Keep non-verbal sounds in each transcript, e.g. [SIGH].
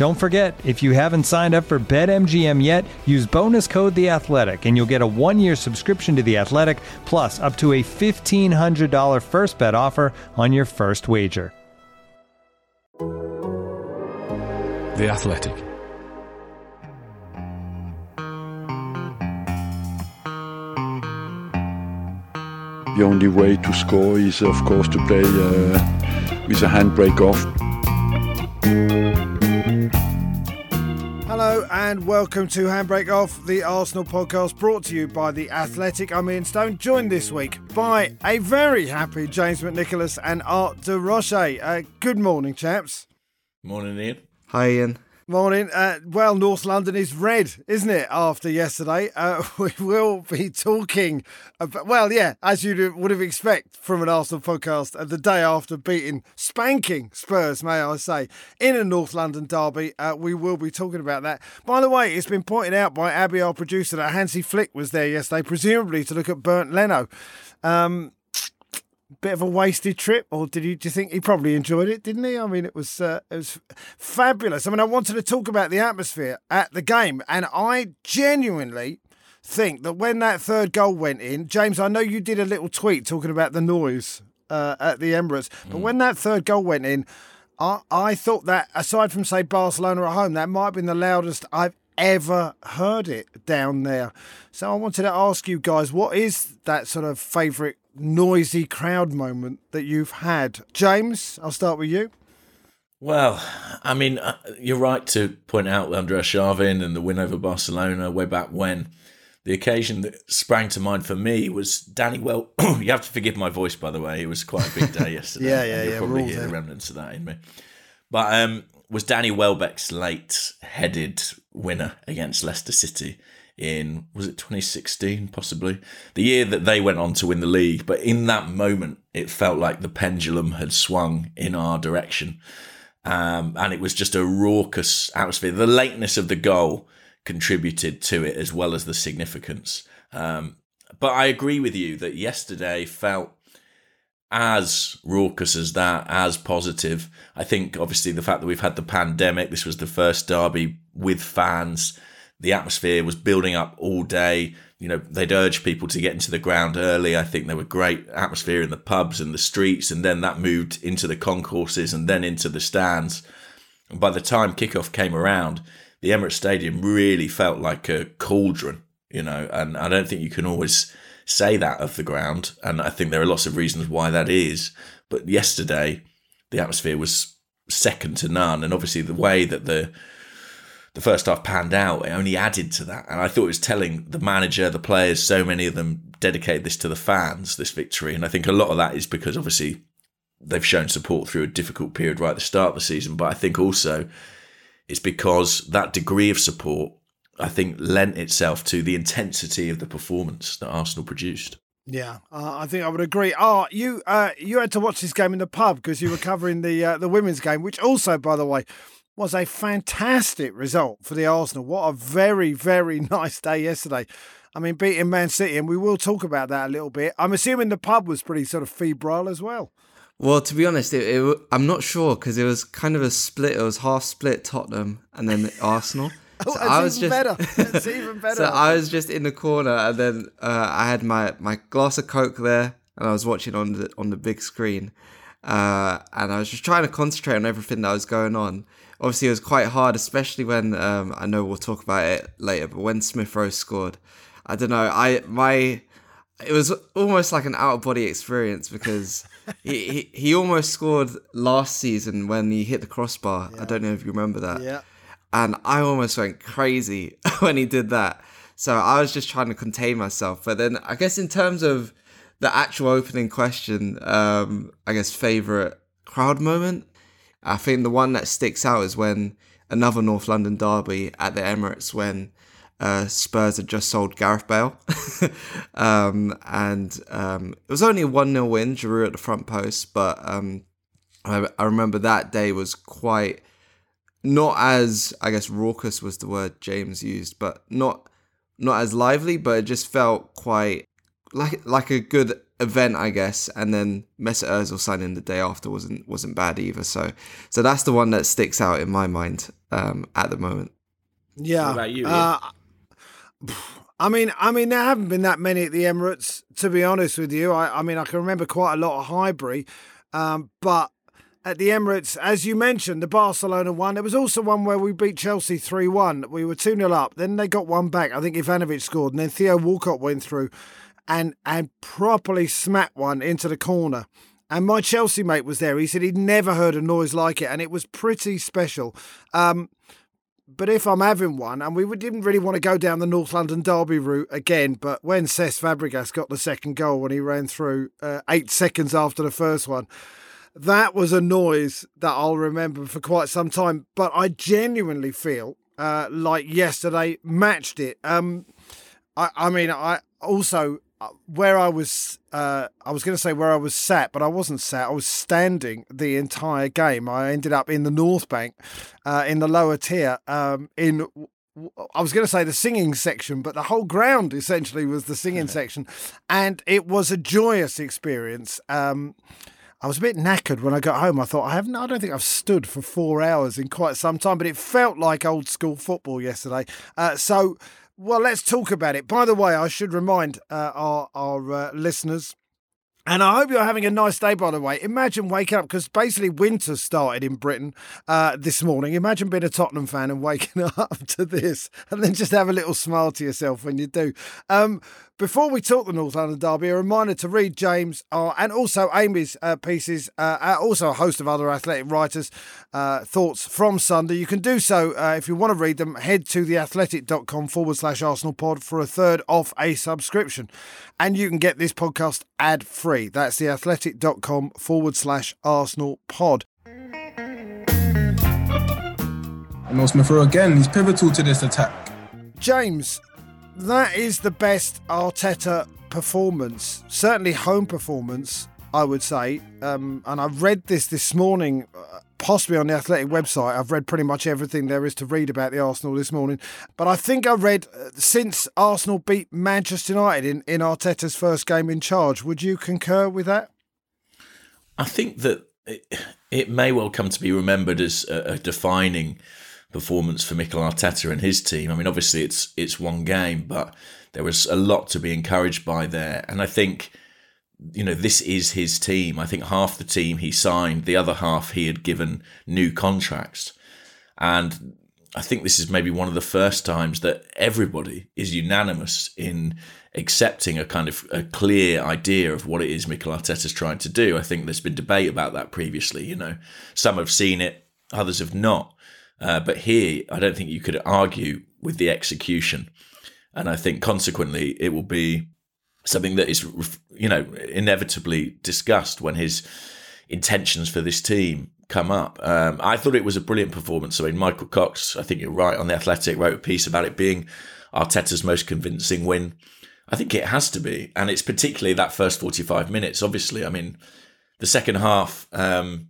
Don't forget, if you haven't signed up for BetMGM yet, use bonus code The Athletic, and you'll get a one-year subscription to The Athletic, plus up to a fifteen hundred dollar first bet offer on your first wager. The Athletic. The only way to score is, of course, to play uh, with a handbrake off. Hello and welcome to Handbrake Off, the Arsenal podcast brought to you by The Athletic. I'm Ian Stone, joined this week by a very happy James McNicholas and Art de Roche. Uh, good morning, chaps. Morning, Ian. Hi, Ian. Morning. Uh, well, North London is red, isn't it, after yesterday? Uh, [LAUGHS] we will be talking about, well, yeah, as you would have expected from an Arsenal podcast, uh, the day after beating, spanking Spurs, may I say, in a North London derby. Uh, we will be talking about that. By the way, it's been pointed out by Abby, our producer, that Hansi Flick was there yesterday, presumably to look at Bernd Leno. Um, bit of a wasted trip, or did you? Do you think he probably enjoyed it? Didn't he? I mean, it was uh, it was fabulous. I mean, I wanted to talk about the atmosphere at the game, and I genuinely think that when that third goal went in, James, I know you did a little tweet talking about the noise uh, at the Emirates, but when that third goal went in. I, I thought that, aside from say Barcelona at home, that might have been the loudest I've ever heard it down there. So I wanted to ask you guys, what is that sort of favourite noisy crowd moment that you've had? James, I'll start with you. Well, I mean, uh, you're right to point out Andrey Arshavin and the win over Barcelona way back when. The occasion that sprang to mind for me was Danny Well. [CLEARS THROAT] you have to forgive my voice, by the way. It was quite a big day [LAUGHS] yesterday. Yeah, yeah, You'll yeah, probably hear the remnants of that in me. But um, was Danny Welbeck's late headed winner against Leicester City in was it 2016 possibly the year that they went on to win the league but in that moment it felt like the pendulum had swung in our direction um, and it was just a raucous atmosphere the lateness of the goal contributed to it as well as the significance um, but I agree with you that yesterday felt as raucous as that, as positive. I think obviously the fact that we've had the pandemic, this was the first derby with fans. The atmosphere was building up all day. You know, they'd urge people to get into the ground early. I think there were great atmosphere in the pubs and the streets, and then that moved into the concourses and then into the stands. And by the time kickoff came around, the Emirates Stadium really felt like a cauldron, you know, and I don't think you can always say that of the ground. And I think there are lots of reasons why that is. But yesterday, the atmosphere was second to none. And obviously, the way that the the first half panned out, it only added to that. And I thought it was telling the manager, the players, so many of them dedicated this to the fans, this victory. And I think a lot of that is because obviously they've shown support through a difficult period right at the start of the season. But I think also it's because that degree of support, I think, lent itself to the intensity of the performance that Arsenal produced. Yeah, uh, I think I would agree. Oh, you uh, you had to watch this game in the pub because you were covering the uh, the women's game, which also, by the way, was a fantastic result for the Arsenal. What a very very [LAUGHS] nice day yesterday. I mean, beating Man City, and we will talk about that a little bit. I'm assuming the pub was pretty sort of febrile as well. Well, to be honest, it, it, I'm not sure because it was kind of a split. It was half split Tottenham and then [LAUGHS] Arsenal. Oh, So that's I was even just- better. [LAUGHS] That's even better. So I was just in the corner, and then uh, I had my, my glass of Coke there, and I was watching on the on the big screen, uh, and I was just trying to concentrate on everything that was going on. Obviously, it was quite hard, especially when um, I know we'll talk about it later. But when Smith Rowe scored, I don't know. I my it was almost like an out of body experience because [LAUGHS] he, he he almost scored last season when he hit the crossbar. I don't know if you remember that. Yeah. And I almost went crazy [LAUGHS] when he did that. So I was just trying to contain myself. But then I guess in terms of the actual opening question, um, I guess favorite crowd moment. I think the one that sticks out is when another North London derby at the Emirates when uh, Spurs had just sold Gareth Bale. [LAUGHS] um, and um, it was only a 1 0 win, Giroud at the front post, but um, I, I remember that day was quite not as I guess raucous was the word James used, but not not as lively, but it just felt quite like like a good event, I guess. And then Mesut Ozil signing the day after wasn't wasn't bad either. So so that's the one that sticks out in my mind um, at the moment. Yeah. What about you, Uh, I mean, I mean, there haven't been that many at the Emirates. To be honest with you, I, I mean, I can remember quite a lot of Highbury, um, but at the Emirates, as you mentioned, the Barcelona one. There was also one where we beat Chelsea three one. We were two 0 up. Then they got one back. I think Ivanovic scored, and then Theo Walcott went through, and and properly smacked one into the corner. And my Chelsea mate was there. He said he'd never heard a noise like it, and it was pretty special. Um, but if I'm having one, and we didn't really want to go down the North London Derby route again, but when Cesc Fabregas got the second goal when he ran through uh, eight seconds after the first one, that was a noise that I'll remember for quite some time. But I genuinely feel uh, like yesterday matched it. Um, I, I mean, I also where I was, uh, I was going to say where I was sat, but I wasn't sat. I was standing the entire game. I ended up in the North Bank, uh, in the lower tier, um, in. I was going to say the singing section, but the whole ground essentially was the singing [LAUGHS] section, and it was a joyous experience. Um, I was a bit knackered when I got home. I thought I haven't. I don't think I've stood for four hours in quite some time, but it felt like old school football yesterday. Uh, so well, let's talk about it. By the way, I should remind uh, our our uh, listeners. And I hope you're having a nice day, by the way. Imagine waking up, because basically winter started in Britain uh, this morning. Imagine being a Tottenham fan and waking [LAUGHS] up to this, and then just have a little smile to yourself when you do. Um, before we talk the North London Derby, a reminder to read James uh, and also Amy's uh, pieces, uh, also a host of other athletic writers' uh, thoughts from Sunday. You can do so uh, if you want to read them. Head to theathletic.com forward slash Arsenal pod for a third off a subscription. And you can get this podcast ad free. That's theathletic.com forward slash Arsenal pod. And Smith again, he's pivotal to this attack. James, that is the best Arteta performance, certainly home performance, I would say. Um, and I've read this this morning, uh, possibly on the Athletic website. I've read pretty much everything there is to read about the Arsenal this morning. But I think I read uh, since Arsenal beat Manchester United in, in Arteta's first game in charge. Would you concur with that? I think that it, it may well come to be remembered as a, a defining performance for Mikel Arteta and his team. I mean, obviously it's it's one game, but there was a lot to be encouraged by there, and I think you know this is his team. I think half the team he signed, the other half he had given new contracts, and I think this is maybe one of the first times that everybody is unanimous in accepting a kind of a clear idea of what it is Mikel Arteta's trying to do. I think there's been debate about that previously. You know, some have seen it, others have not. Uh, but here, I don't think you could argue with the execution. And I think consequently, it will be something that is, you know, inevitably discussed when his intentions for this team come up. Um, I thought it was a brilliant performance. I mean, Michael Cox, I think you're right, on The Athletic wrote a piece about it being Arteta's most convincing win. I think it has to be. And it's particularly that first 45 minutes, obviously. I mean, the second half, um,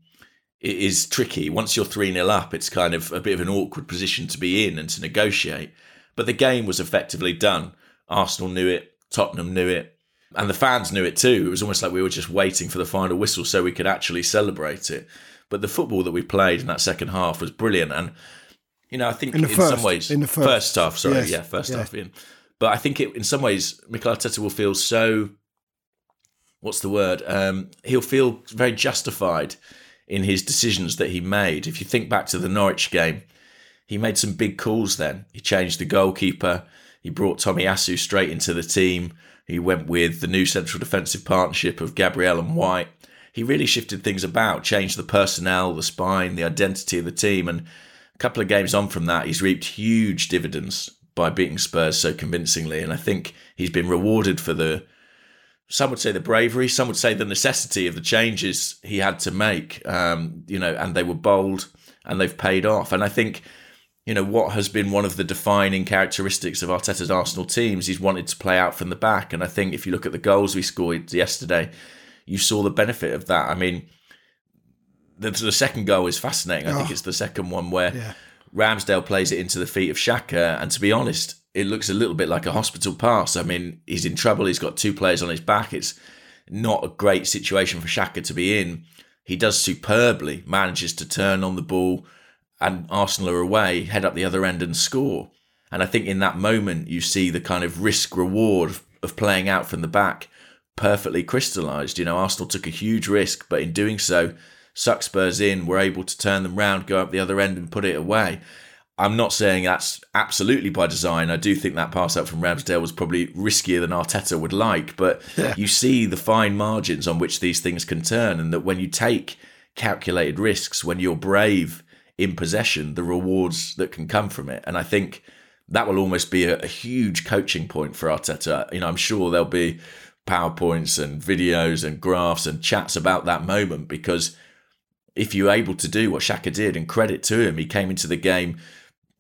is tricky. Once you're 3 0 up, it's kind of a bit of an awkward position to be in and to negotiate. But the game was effectively done. Arsenal knew it, Tottenham knew it, and the fans knew it too. It was almost like we were just waiting for the final whistle so we could actually celebrate it. But the football that we played in that second half was brilliant. And, you know, I think in, In first- some ways, in the first. half, sorry, Yes, yeah, first yeah. half in. But I think it, in some ways, Mikel Arteta will feel so what's the word? Um, he'll feel very justified in his decisions that he made. If you think back to the Norwich game, he made some big calls then. He changed the goalkeeper. He brought Tomiyasu straight into the team. He went with the new central defensive partnership of Gabriel and White. He really shifted things about, changed the personnel, the spine, the identity of the team. And a couple of games on from that, he's reaped huge dividends by beating Spurs so convincingly. And I think he's been rewarded for the, some would say the bravery, some would say the necessity of the changes he had to make. Um, you know, and they were bold and they've paid off. And I think you know, what has been one of the defining characteristics of Arteta's Arsenal teams. He's wanted to play out from the back. And I think if you look at the goals we scored yesterday, you saw the benefit of that. I mean, the, the second goal is fascinating. I oh, think it's the second one where yeah. Ramsdale plays it into the feet of Xhaka, And to be honest, it looks a little bit like a hospital pass. I mean, he's in trouble. He's got two players on his back. It's not a great situation for Xhaka to be in. He does superbly, manages to turn on the ball and Arsenal are away, head up the other end and score. And I think in that moment, you see the kind of risk reward of playing out from the back perfectly crystallised. You know, Arsenal took a huge risk, but in doing so, suck Spurs in, were able to turn them round, go up the other end and put it away. I'm not saying that's absolutely by design. I do think that pass out from Ramsdale was probably riskier than Arteta would like, but [LAUGHS] yeah. you see the fine margins on which these things can turn, and that when you take calculated risks, when you're brave in possession, the rewards that can come from it. And I think that will almost be a, a huge coaching point for Arteta. You know, I'm sure there'll be PowerPoints and videos and graphs and chats about that moment because if you're able to do what Xhaka did, and credit to him, he came into the game,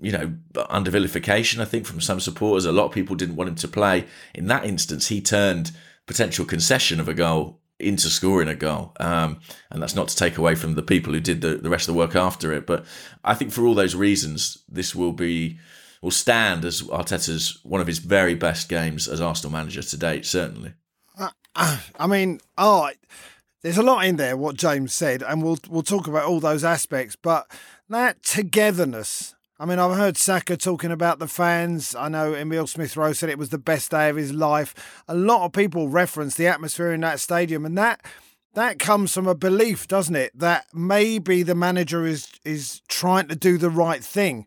you know, under vilification, I think, from some supporters. A lot of people didn't want him to play. In that instance, he turned potential concession of a goal into scoring a goal. Um, and that's not to take away from the people who did the, the rest of the work after it. But I think for all those reasons, this will be will stand as Arteta's one of his very best games as Arsenal manager to date, certainly. I [CLEARS THROAT] mean, oh, there's a lot in there what James said, and we'll we'll talk about all those aspects. But that togetherness I mean, I've heard Saka talking about the fans. I know Emile Smith Rowe said it was the best day of his life. A lot of people reference the atmosphere in that stadium, and that that comes from a belief, doesn't it, that maybe the manager is is trying to do the right thing,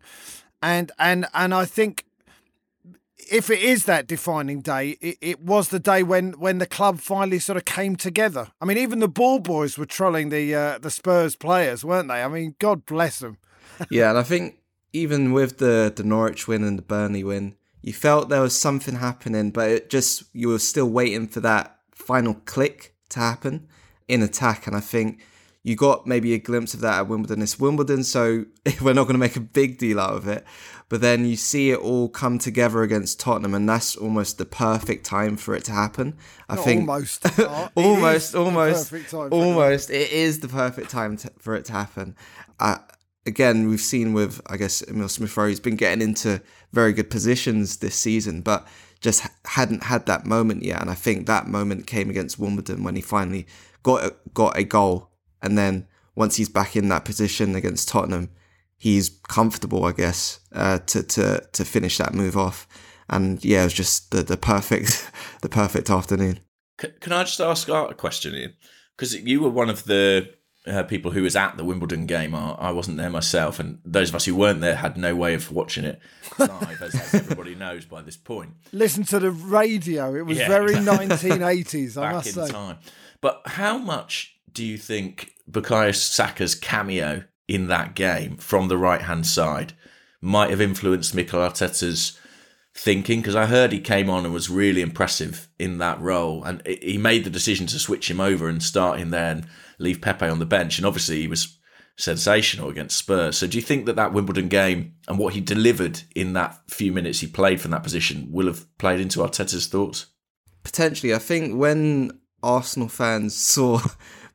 and and and I think if it is that defining day, it, it, was the day when, when the club finally sort of came together. I mean, even the ball boys were trolling the uh, the Spurs players, weren't they? I mean, God bless them. yeah, and I think even with the the Norwich win and the Burnley win, you felt there was something happening, but it just you were still waiting for that final click to happen in attack. And I think you got maybe a glimpse of that at Wimbledon. It's Wimbledon, so [LAUGHS] we're not going to make a big deal out of it. But then you see it all come together against Tottenham, and that's almost the perfect time for it to happen. I not think almost, [LAUGHS] almost, almost, almost. It is the perfect time to, for it to happen. I, again, we've seen with, I guess, Emile Smith Rowe, he's been getting into very good positions this season, but just hadn't had that moment yet. And I think that moment came against Wimbledon when he finally got a, got a goal. And then once he's back in that position against Tottenham, he's comfortable, I guess, uh, to, to, to finish that move off. And yeah, it was just the, the perfect, [LAUGHS] the perfect afternoon. Can I just ask a question, Ian? Because you were one of the uh, people who was at the Wimbledon game. I, I, wasn't there myself, and those of us who weren't there had no way of watching it live, as, as, [LAUGHS] everybody knows by this point. Listen to the radio; it was yeah, very exactly. 1980s. I [LAUGHS] must say. Time. But how much do you think Bukayo Saka's cameo in that game from the right hand side might have influenced Mikel Arteta's? thinking because I heard he came on and was really impressive in that role, and he made the decision to switch him over and start him there and leave Pepe on the bench. And obviously, he was sensational against Spurs. So, do you think that that Wimbledon game and what he delivered in that few minutes he played from that position will have played into Arteta's thoughts? Potentially, I think when Arsenal fans [LAUGHS] saw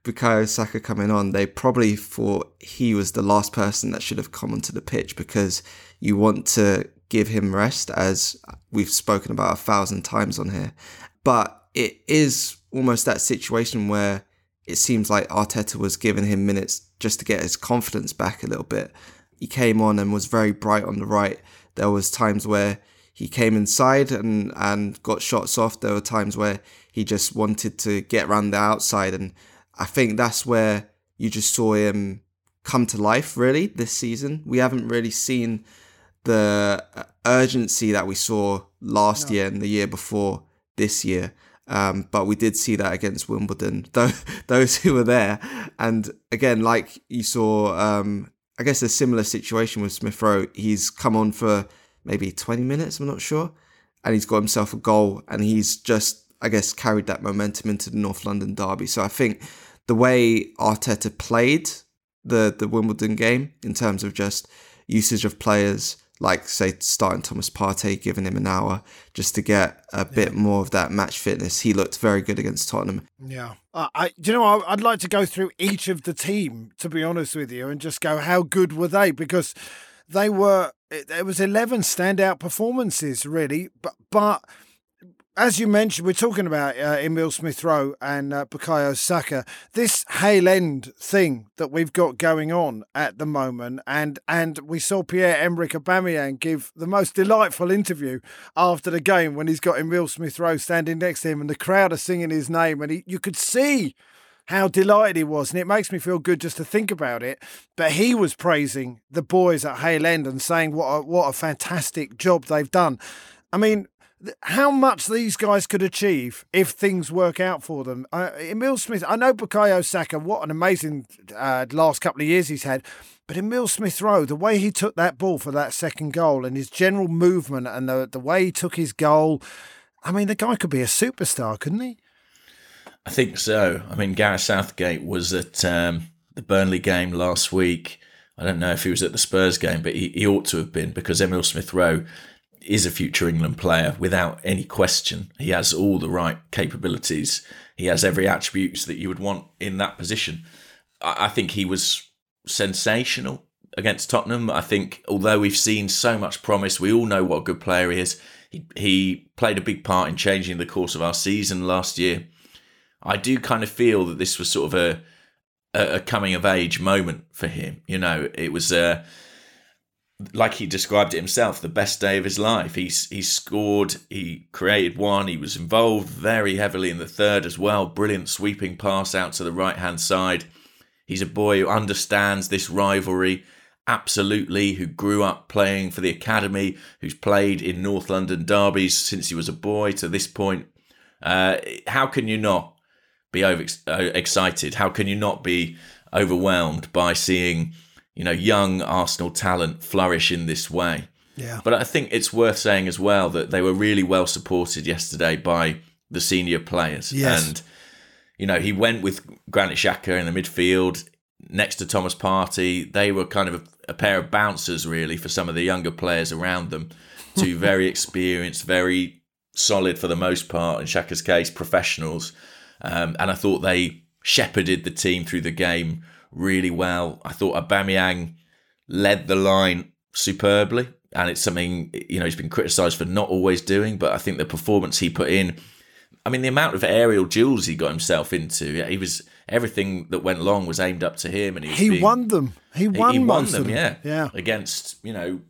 Bukayo Saka coming on, they probably thought he was the last person that should have come onto the pitch because you want to give him rest, as we've spoken about a thousand times on here. But it is almost that situation where it seems like Arteta was giving him minutes just to get his confidence back a little bit. He came on and was very bright on the right. There was times where he came inside and and got shots off. There were times where he just wanted to get around the outside, and I think that's where you just saw him come to life. Really, this season we haven't really seen the uh, urgency that we saw last no. year and the year before this year. Um, but we did see that against Wimbledon, [LAUGHS] those who were there. And again, like you saw, um, I guess a similar situation with Smith Rowe. He's come on for maybe 20 minutes, I'm not sure. And he's got himself a goal and he's just, I guess, carried that momentum into the North London derby. So I think the way Arteta played the, the Wimbledon game in terms of just usage of players, like say starting Thomas Partey, giving him an hour just to get a bit more of that match fitness. He looked very good against Tottenham. Yeah, uh, I do you know I'd like to go through each of the team to be honest with you and just go how good were they because they were it, was 11 standout performances really but but as you mentioned, we're talking about uh, Emile Smith Rowe and uh, Bukayo Saka. This Hale End thing that we've got going on at the moment, and and we saw Pierre Emerick Aubameyang give the most delightful interview after the game when he's got Emile Smith Rowe standing next to him, and the crowd are singing his name, and he, you could see how delighted he was, and it makes me feel good just to think about it. But he was praising the boys at Hale End and saying what a, what a fantastic job they've done. I mean, how much these guys could achieve if things work out for them. Uh, Emile Smith, I know Bukayo Saka, what an amazing uh, last couple of years he's had. But Emile Smith Rowe, the way he took that ball for that second goal and his general movement and the, the way he took his goal, I mean, the guy could be a superstar, couldn't he? I think so. I mean, Gareth Southgate was at um, the Burnley game last week. I don't know if he was at the Spurs game, but he, he ought to have been because Emile Smith Rowe is a future England player without any question. He has all the right capabilities. He has every attributes that you would want in that position. I think he was sensational against Tottenham. I think although we've seen so much promise, we all know what a good player he is. He, he played a big part in changing the course of our season last year. I do kind of feel that this was sort of a a, coming of age moment for him. You know, it was a like he described it himself, the best day of his life. He's he scored, he created one, he was involved very heavily in the third as well. Brilliant sweeping pass out to the right hand side. He's a boy who understands this rivalry absolutely, who grew up playing for the academy, who's played in North London derbies since he was a boy to this point. Uh, how can you not be over uh, excited? How can you not be overwhelmed by seeing? You know, young Arsenal talent flourish in this way. Yeah. But I think it's worth saying as well that they were really well supported yesterday by the senior players. Yes. And, you know, he went with Granit Xhaka in the midfield next to Thomas Partey. They were kind of a, a pair of bouncers, really, for some of the younger players around them. Two [LAUGHS] very experienced, very solid for the most part, in Xhaka's case, professionals. Um, and I thought they shepherded the team through the game really well. I thought Aubameyang led the line superbly, and it's something you know he's been criticised for not always doing. But I think the performance he put in, I mean, the amount of aerial duels he got himself into, he was everything that went long was aimed up to him, and he he being, won them. He won, he, he won them, them, yeah, yeah, against you know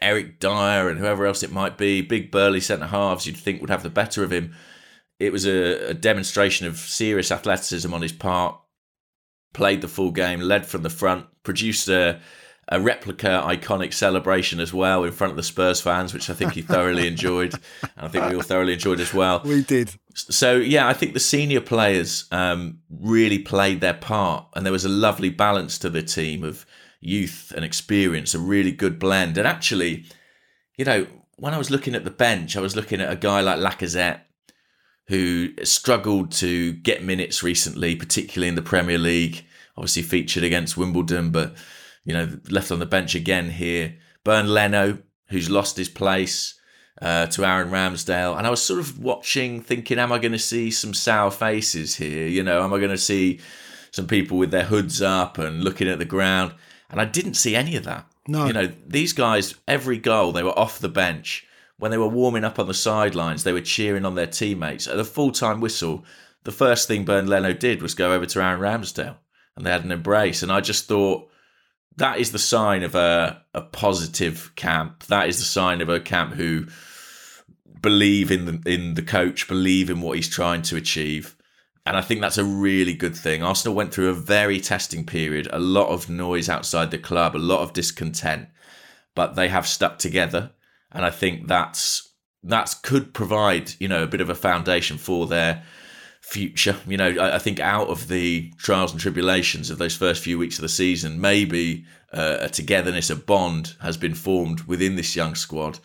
Eric Dier and whoever else it might be, big burly centre halves. You'd think would have the better of him. It was a, a demonstration of serious athleticism on his part played the full game, led from the front, produced a, a replica iconic celebration as well in front of the Spurs fans, which I think he thoroughly [LAUGHS] enjoyed. And I think we all thoroughly enjoyed as well. We did. So, yeah, I think the senior players um, really played their part. And there was a lovely balance to the team of youth and experience, a really good blend. And actually, you know, when I was looking at the bench, I was looking at a guy like Lacazette who struggled to get minutes recently, particularly in the Premier League. Obviously featured against Wimbledon, but you know left on the bench again here. Bernd Leno, who's lost his place uh, to Aaron Ramsdale, and I was sort of watching, thinking, am I going to see some sour faces here? You know, am I going to see some people with their hoods up and looking at the ground? And I didn't see any of that. No, you know, these guys, every goal they were off the bench when they were warming up on the sidelines, they were cheering on their teammates. At the full time whistle, the first thing Bernd Leno did was go over to Aaron Ramsdale and they had an embrace. And I just thought that is the sign of a, a positive camp. That is the sign of a camp who believe in the in the coach, believe in what he's trying to achieve. And I think that's a really good thing. Arsenal went through a very testing period, a lot of noise outside the club, a lot of discontent, but they have stuck together. And I think that's that's could provide, you know, a bit of a foundation for their future. You know, I, I think out of the trials and tribulations of those first few weeks of the season, maybe uh, a togetherness, a bond has been formed within this young squad.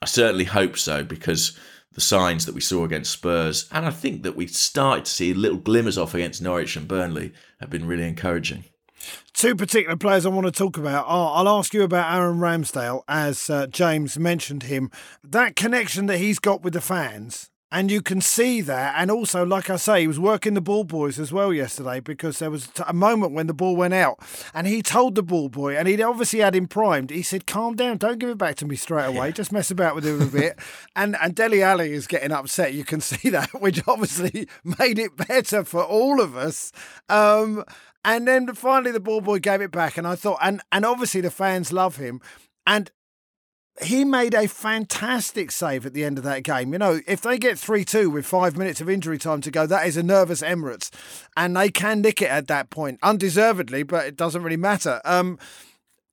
I certainly hope so because the signs that we saw against Spurs, and I think that we started to see little glimmers off against Norwich and Burnley, have been really encouraging. Two particular players I want to talk about. are I'll ask you about Aaron Ramsdale, as uh, James mentioned him. That connection that he's got with the fans and you can see that. And also, like I say, he was working the ball boys as well yesterday because there was a moment when the ball went out and he told the ball boy, and he obviously had him primed. He said, Calm down, don't give it back to me straight away. Just mess about with him a [LAUGHS] bit. and, and Dele Alli is getting upset. You can [LAUGHS] see that, which obviously made it better for all of us. Um, and then finally, the ball boy gave it back. And I thought, and, and obviously, the fans love him. And he made a fantastic save at the end of that game. You know, if they get 3 2 with five minutes of injury time to go, that is a nervous Emirates. And they can nick it at that point, undeservedly, but it doesn't really matter. Um,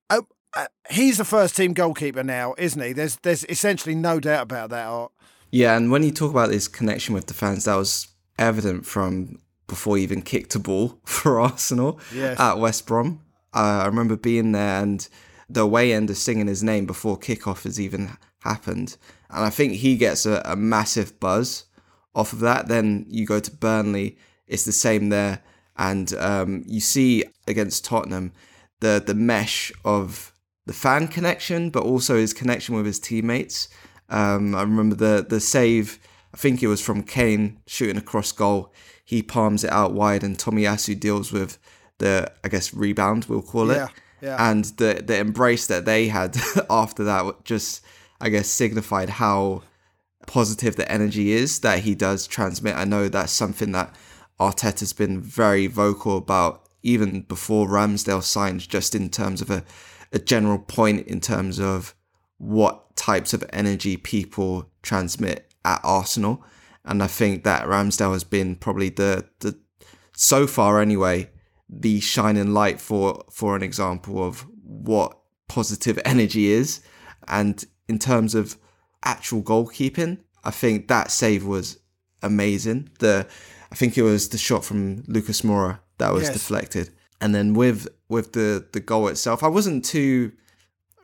uh, uh, he's the first team goalkeeper now, isn't he? There's, there's essentially no doubt about that, Art. Yeah, and when you talk about this connection with the fans, that was evident from before he even kicked a ball [LAUGHS] for Arsenal yes. at West Brom. Uh, I remember being there and the way end is singing his name before kickoff has even happened. And I think he gets a, a massive buzz off of that. Then you go to Burnley, it's the same there. And um, you see against Tottenham the the mesh of the fan connection, but also his connection with his teammates. Um, I remember the the save. I think it was from Kane shooting across goal. He palms it out wide, and Tomiyasu deals with the I guess rebound. We'll call it. Yeah. Yeah. And the the embrace that they had [LAUGHS] after that just I guess signified how positive the energy is that he does transmit. I know that's something that Arteta's been very vocal about even before Ramsdale signed, just in terms of a, a general point in terms of what types of energy people transmit at Arsenal. And I think that Ramsdale has been probably the the so far anyway the shining light for for an example of what positive [LAUGHS] energy is. And in terms of actual goalkeeping, I think that save was amazing. The I think it was the shot from Lucas Moura that was yes. deflected. And then with with the the goal itself, I wasn't too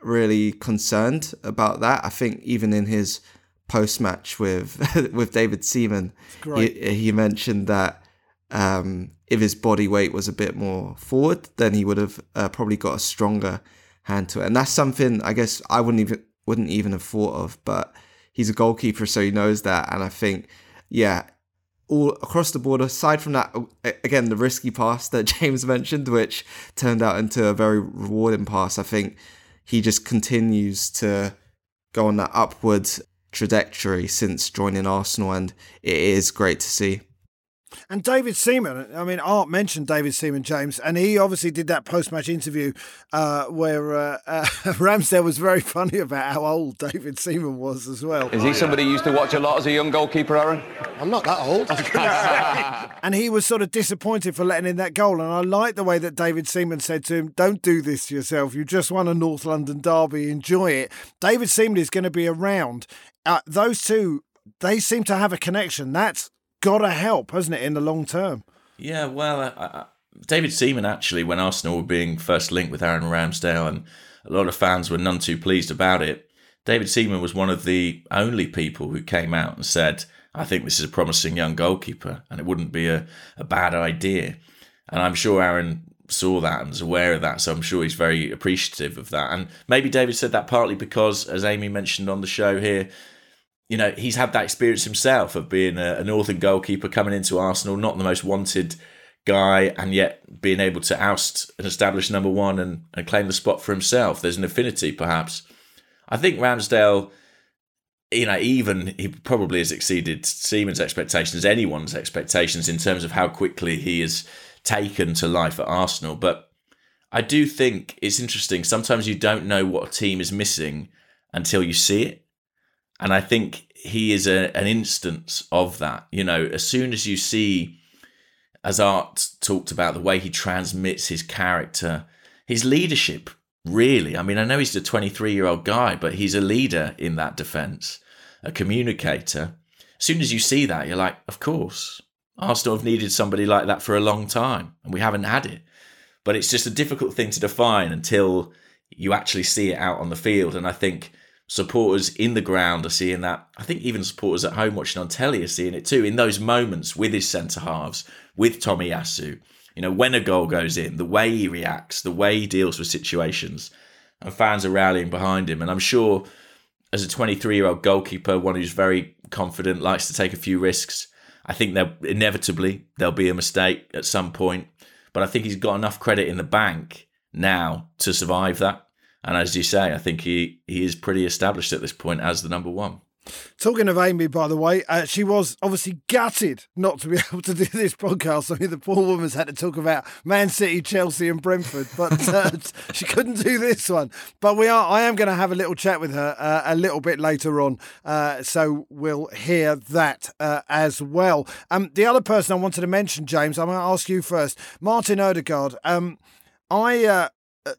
really concerned about that. I think even in his post match with [LAUGHS] with David Seaman, he, he mentioned that um, if his body weight was a bit more forward, then he would have uh, probably got a stronger hand to it. And that's something I guess I wouldn't even wouldn't even have thought of. But he's a goalkeeper, so he knows that. And I think, yeah, all across the board. Aside from that, again, the risky pass that [LAUGHS] James mentioned, which turned out into a very rewarding pass. I think he just continues to go on that upward trajectory since joining Arsenal, and it is great to see. And David Seaman, I mean, Art mentioned David Seaman, James, and he obviously did that post match interview uh, where uh, uh, [LAUGHS] Ramsdale was very funny about how old David Seaman was as well. Is he somebody you used to watch a lot as a young goalkeeper, Aaron? I'm not that old. [LAUGHS] [LAUGHS] and he was sort of disappointed for letting in that goal. And I like the way that David Seaman said to him, Don't do this to yourself. You just won a North London derby. Enjoy it. David Seaman is going to be around. Uh, those two, they seem to have a connection. That's got to help, hasn't it, in the long term? Yeah, well, I, I, David Seaman actually, when Arsenal were being first linked with Aaron Ramsdale, and a lot of fans were none too pleased about it. David Seaman was one of the only people who came out and said, I think this is a promising young goalkeeper and it wouldn't be a, a bad idea. And I'm sure Aaron saw that and was aware of that, so I'm sure he's very appreciative of that. And maybe David said that partly because, as Amy mentioned on the show here, you know, he's had that experience himself of being a, a northern goalkeeper coming into Arsenal, not the most wanted guy, and yet being able to oust and establish number one and, and claim the spot for himself. There's an affinity, perhaps. I think Ramsdale, you know, even he probably has exceeded Seaman's expectations, anyone's expectations in terms of how quickly he is taken to life at Arsenal. But I do think it's interesting. Sometimes you don't know what a team is missing until you see it. And I think he is a, an instance of that. You know, as soon as you see, as Art talked about, the way he transmits his character, his leadership, really. I mean, I know he's a 23 year old guy, but he's a leader in that defence, a communicator. As soon as you see that, you're like, of course, Arsenal have needed somebody like that for a long time, and we haven't had it. But it's just a difficult thing to define until you actually see it out on the field. And I think supporters in the ground are seeing that. I think even supporters at home watching on telly are seeing it too. In those moments with his centre halves, with Tomiyasu, you know, when a goal goes in, the way he reacts, the way he deals with situations, and fans are rallying behind him. And I'm sure as a 23 year old goalkeeper, one who's very confident, likes to take a few risks. I think there inevitably there'll be a mistake at some point, but I think he's got enough credit in the bank now to survive that. And as you say, I think he, he is pretty established at this point as the number one. Talking of Amy, by the way, uh, she was obviously gutted not to be [LAUGHS] able to do this podcast. I mean, the poor woman's had to talk about Man City, Chelsea, and Brentford, but [LAUGHS] uh, she couldn't do this one. But we are. I am going to have a little chat with her uh, a little bit later on, uh, so we'll hear that uh, as well. Um, the other person I wanted to mention, James, I'm going to ask you first, Martin Odegaard. Um, I uh, uh,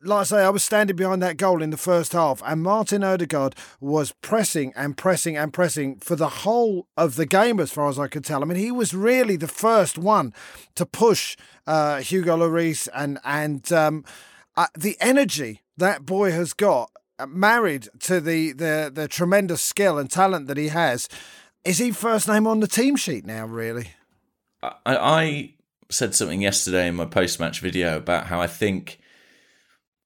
like I say, I was standing behind that goal in the first half, and Martin Odegaard was pressing and pressing and pressing for the whole of the game, as far as I could tell. I mean, he was really the first one to push uh, Hugo Lloris, and and um, uh, the energy that boy has got, uh, married to the, the the tremendous skill and talent that he has, is he first name on the team sheet now? Really, I, I said something yesterday in my post match video about how I think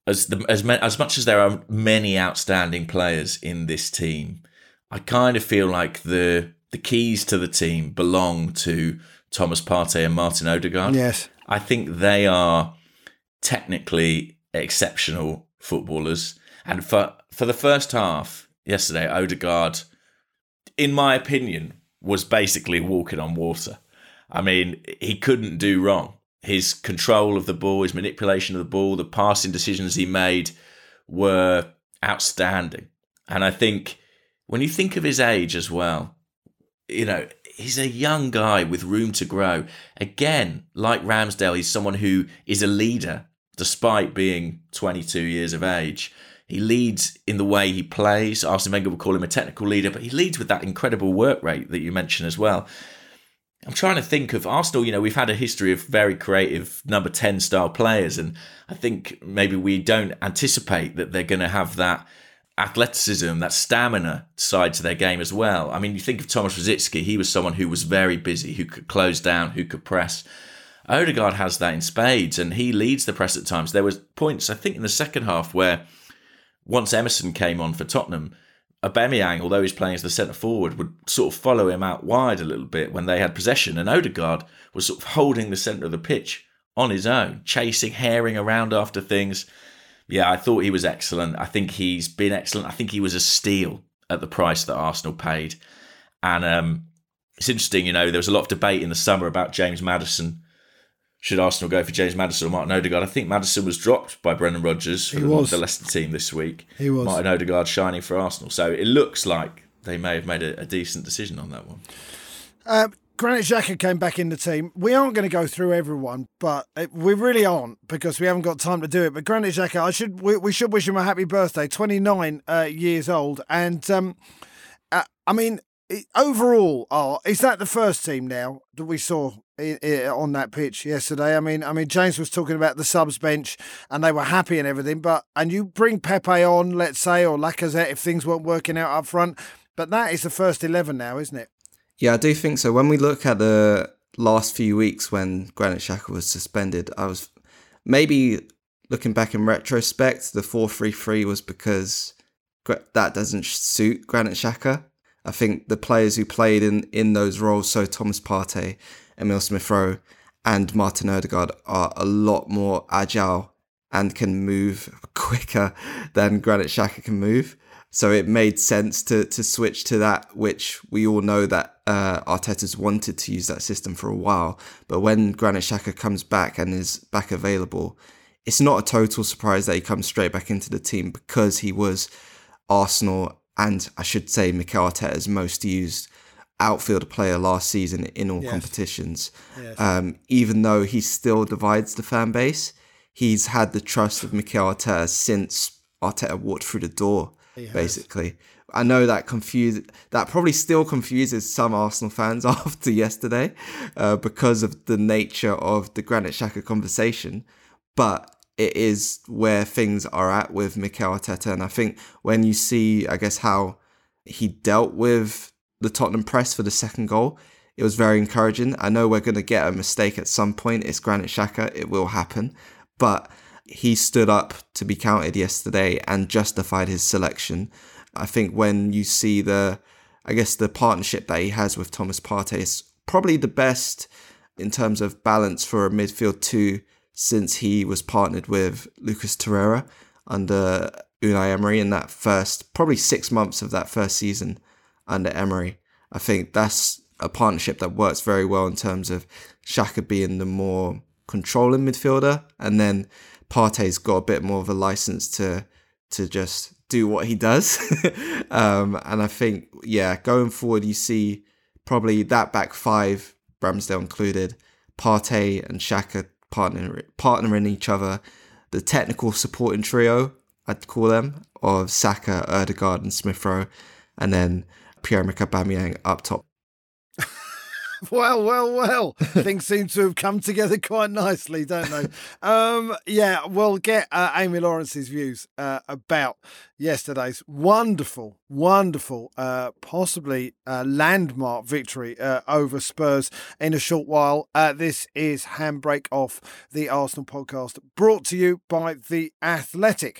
as the as as much as there are many outstanding players in this team, I kind of feel like the the keys to the team belong to Thomas Partey and Martin Odegaard. Yes, I think they are technically exceptional footballers, and for for the first half yesterday, Odegaard, in my opinion, was basically walking on water. I mean, he couldn't do wrong his control of the ball, his manipulation of the ball, the passing decisions he made were outstanding. And I think when you think of his age as well, you know, he's a young guy with room to grow. Again, like Ramsdale, he's someone who is a leader despite being 22 years of age. He leads in the way he plays. Arsene Wenger would call him a technical leader, but he leads with that incredible work rate that you mentioned as well. I'm trying to think of Arsenal. You know, we've had a history of very creative number 10 style players, and I think maybe we don't anticipate that they're going to have that athleticism, that stamina side to their game as well. I mean, you think of Thomas Rosicky, he was someone who was very busy, who could close down, who could press. Odegaard has that in spades, and he leads the press at times. There was points, I think, in the second half where once Emerson came on for Tottenham, Aubameyang, although he's playing as the centre forward, would sort of follow him out wide a little bit when they had possession, and Odegaard was sort of holding the centre of the pitch on his own, chasing, herring around after things. Yeah, I thought he was excellent. I think he's been excellent. I think he was a steal at the price that Arsenal paid, and um, it's interesting. You know, there was a lot of debate in the summer about James Maddison should Arsenal go for James Maddison or Martin Odegaard? I think Maddison was dropped by Brendan Rodgers for the, the, Leicester team this week. He was. Martin Odegaard shining for Arsenal. So it looks like they may have made a, a decent decision on that one. Uh, Granit Xhaka came back in the team. We aren't going to go through everyone, but we really aren't because we haven't got time to do it. But Granit Xhaka, I should we, we should wish him a happy birthday. Twenty nine uh, years old, and um, uh, I mean overall, oh, is that the first team now that we saw on that pitch yesterday? I mean, I mean, James was talking about the subs bench and they were happy and everything, but and you bring Pepe on, let's say, or Lacazette if things weren't working out up front, but that is the first eleven now, isn't it? Yeah, I do think so. When we look at the last few weeks when Granit Xhaka was suspended, I was maybe looking back in retrospect, the four three three was because that doesn't suit Granit Xhaka I think the players who played in, in those roles, so Thomas Partey, Emile Smith Rowe, and Martin Odegaard, are a lot more agile and can move [LAUGHS] quicker than Granit Xhaka can move. So it made sense to to switch to that, which we all know that uh, Arteta's wanted to use that system for a while. But when Granit Xhaka comes back and is back available, it's not a total surprise that he comes straight back into the team because he was Arsenal and I should say Mikel Arteta's most used outfield player last season in all Yes. competitions. Yes. Um, even though he still divides the fan base, he's had the trust of Mikel Arteta since Arteta walked through the door, basically. I know that confuse that probably still confuses some Arsenal fans [LAUGHS] after yesterday uh, because of the nature of the Granit Xhaka conversation, but it is where things are at with Mikel Arteta, and I think when you see, I guess, how he dealt with the Tottenham press for the second goal, it was very encouraging. I know we're going to get a mistake at some point. It's Granit Xhaka. It will happen. But he stood up to be counted yesterday and justified his selection. I think when you see the, I guess, the partnership that he has with Thomas Partey is probably the best in terms of balance for a midfield two since he was partnered with Lucas Torreira under Unai Emery in that first, probably six months of that first season under Emery. I think that's a partnership that works very well in terms of Xhaka being the more controlling midfielder, and then Partey's got a bit more of a license to to just do what he does. [LAUGHS] um, and I think, yeah, going forward, you see probably that back five, Ramsdale included, Partey and Xhaka partnering partnering each other. The technical supporting trio, I'd call them, of Saka, Odegaard, and Smith Rowe, and then Pierre-Emerick Aubameyang up top. [LAUGHS] Well, well, well. [LAUGHS] Things seem to have come together quite nicely, don't they? [LAUGHS] um, yeah, we'll get uh, Amy Lawrence's views uh, about yesterday's wonderful, wonderful, uh, possibly uh, landmark victory uh, over Spurs in a short while. Uh, this is Handbrake Off, the Arsenal podcast, brought to you by The Athletic.